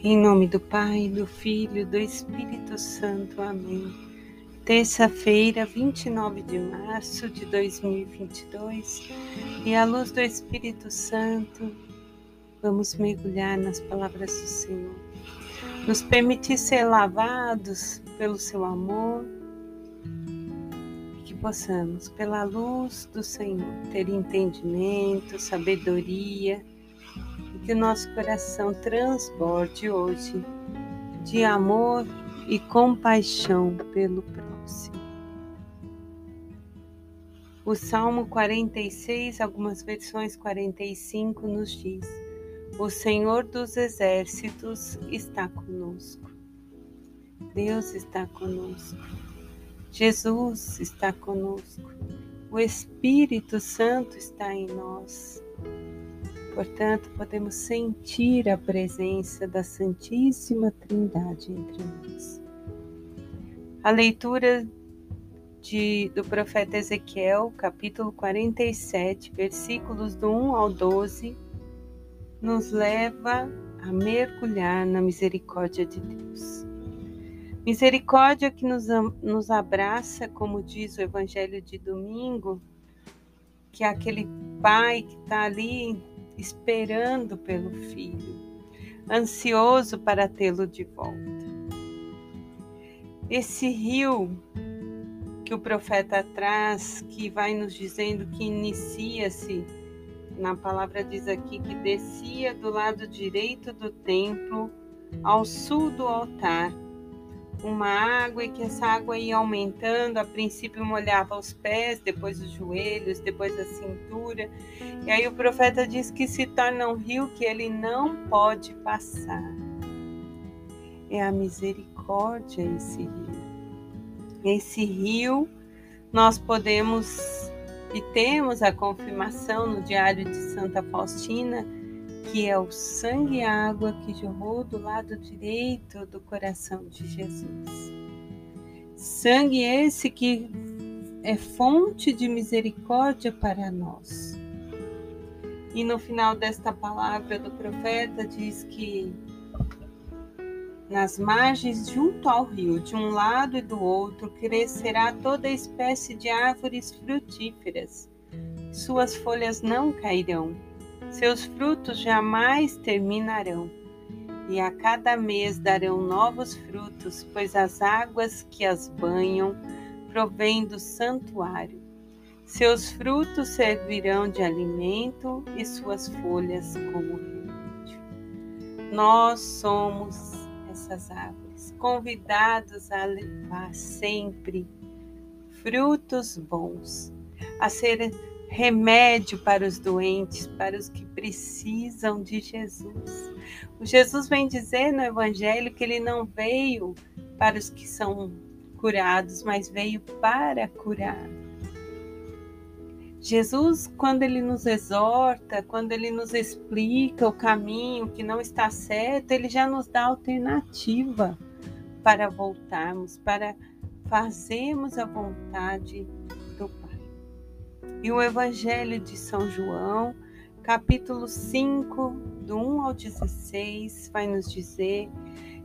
Em nome do Pai, do Filho, do Espírito Santo. Amém. Terça-feira, 29 de março de 2022, e à luz do Espírito Santo, vamos mergulhar nas palavras do Senhor. Nos permitir ser lavados pelo seu amor que possamos, pela luz do Senhor, ter entendimento, sabedoria que nosso coração transborde hoje de amor e compaixão pelo próximo. O Salmo 46, algumas versões 45, nos diz: O Senhor dos exércitos está conosco. Deus está conosco. Jesus está conosco. O Espírito Santo está em nós. Portanto, podemos sentir a presença da Santíssima Trindade entre nós. A leitura de, do profeta Ezequiel, capítulo 47, versículos do 1 ao 12, nos leva a mergulhar na misericórdia de Deus. Misericórdia que nos, nos abraça, como diz o Evangelho de domingo, que é aquele pai que está ali esperando pelo filho, ansioso para tê-lo de volta. Esse rio que o profeta traz, que vai nos dizendo que inicia-se, na palavra diz aqui que descia do lado direito do templo ao sul do altar uma água e que essa água ia aumentando. A princípio molhava os pés, depois os joelhos, depois a cintura. E aí o profeta diz que se torna um rio que ele não pode passar. É a misericórdia esse rio. Esse rio nós podemos e temos a confirmação no diário de Santa Faustina que é o sangue e a água que jorrou do lado direito do coração de Jesus. Sangue esse que é fonte de misericórdia para nós. E no final desta palavra do profeta diz que nas margens junto ao rio, de um lado e do outro, crescerá toda espécie de árvores frutíferas. Suas folhas não cairão seus frutos jamais terminarão, e a cada mês darão novos frutos, pois as águas que as banham provêm do santuário. Seus frutos servirão de alimento e suas folhas como remédio. Nós somos essas árvores, convidados a levar sempre frutos bons, a ser remédio para os doentes, para os que precisam de Jesus. O Jesus vem dizer no Evangelho que ele não veio para os que são curados, mas veio para curar. Jesus, quando ele nos exorta, quando ele nos explica o caminho que não está certo, ele já nos dá alternativa para voltarmos, para fazermos a vontade e o Evangelho de São João, capítulo 5, do 1 ao 16, vai nos dizer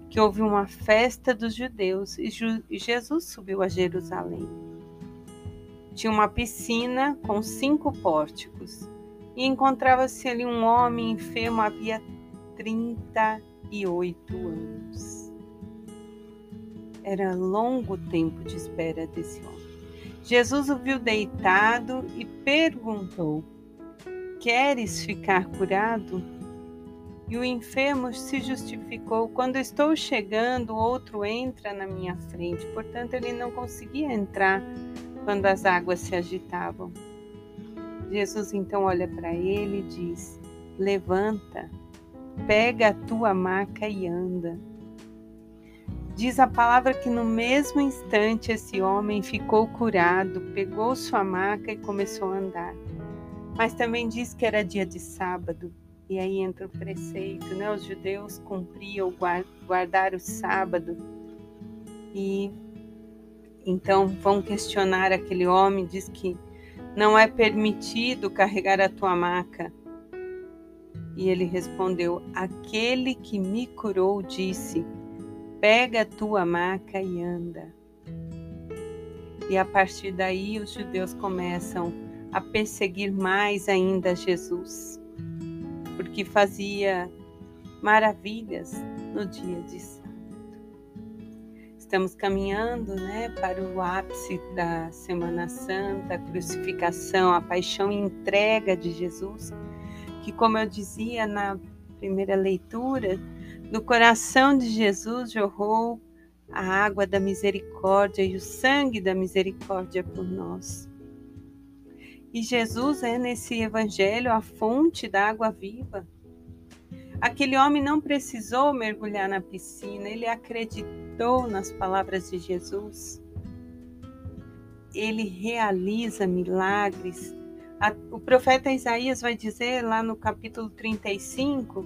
que houve uma festa dos judeus e Jesus subiu a Jerusalém. Tinha uma piscina com cinco pórticos e encontrava-se ali um homem enfermo havia 38 anos. Era longo tempo de espera desse homem. Jesus o viu deitado e perguntou: Queres ficar curado? E o enfermo se justificou: Quando estou chegando, outro entra na minha frente. Portanto, ele não conseguia entrar quando as águas se agitavam. Jesus então olha para ele e diz: Levanta, pega a tua maca e anda. Diz a palavra que no mesmo instante esse homem ficou curado, pegou sua maca e começou a andar. Mas também diz que era dia de sábado, e aí entra o preceito, né? Os judeus cumpriam guardar o sábado e então vão questionar aquele homem, diz que não é permitido carregar a tua maca E ele respondeu: Aquele que me curou disse: Pega a tua maca e anda. E a partir daí os judeus começam a perseguir mais ainda Jesus, porque fazia maravilhas no dia de sábado. Estamos caminhando né, para o ápice da Semana Santa, a crucificação, a paixão e entrega de Jesus que, como eu dizia na primeira leitura, no coração de Jesus jorrou a água da misericórdia e o sangue da misericórdia por nós. E Jesus é nesse evangelho a fonte da água viva. Aquele homem não precisou mergulhar na piscina, ele acreditou nas palavras de Jesus. Ele realiza milagres o profeta Isaías vai dizer lá no capítulo 35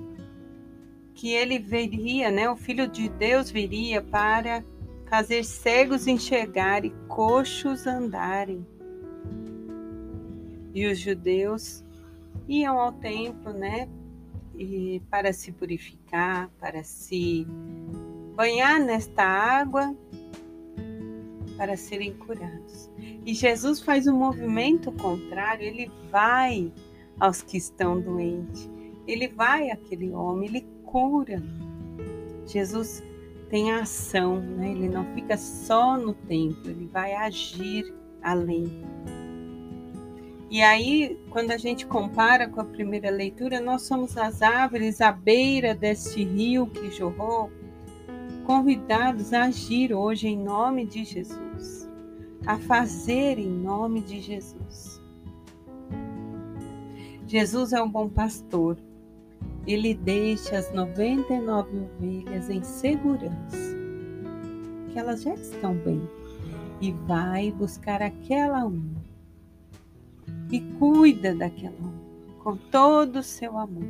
que ele viria, né, o Filho de Deus viria para fazer cegos enxergarem, coxos andarem. E os judeus iam ao templo, né, e para se purificar, para se banhar nesta água, para serem curados. E Jesus faz um movimento contrário, ele vai aos que estão doentes, ele vai àquele homem, ele cura. Jesus tem ação, né? ele não fica só no templo, ele vai agir além. E aí, quando a gente compara com a primeira leitura, nós somos as árvores à beira deste rio que jorrou, convidados a agir hoje em nome de Jesus a fazer em nome de Jesus. Jesus é um bom pastor. Ele deixa as 99 ovelhas em segurança, que elas já estão bem, e vai buscar aquela uma e cuida daquela uma com todo o seu amor.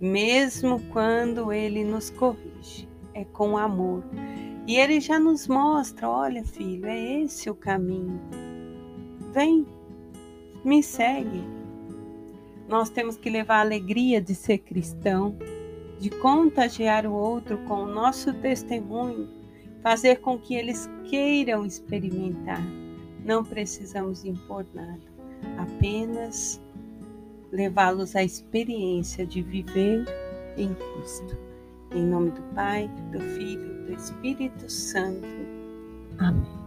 Mesmo quando ele nos corrige, é com amor e ele já nos mostra: olha, filho, é esse o caminho. Vem, me segue. Nós temos que levar a alegria de ser cristão, de contagiar o outro com o nosso testemunho, fazer com que eles queiram experimentar. Não precisamos impor nada, apenas levá-los à experiência de viver em Cristo. Em nome do Pai, do Filho do Espírito Santo. Amém.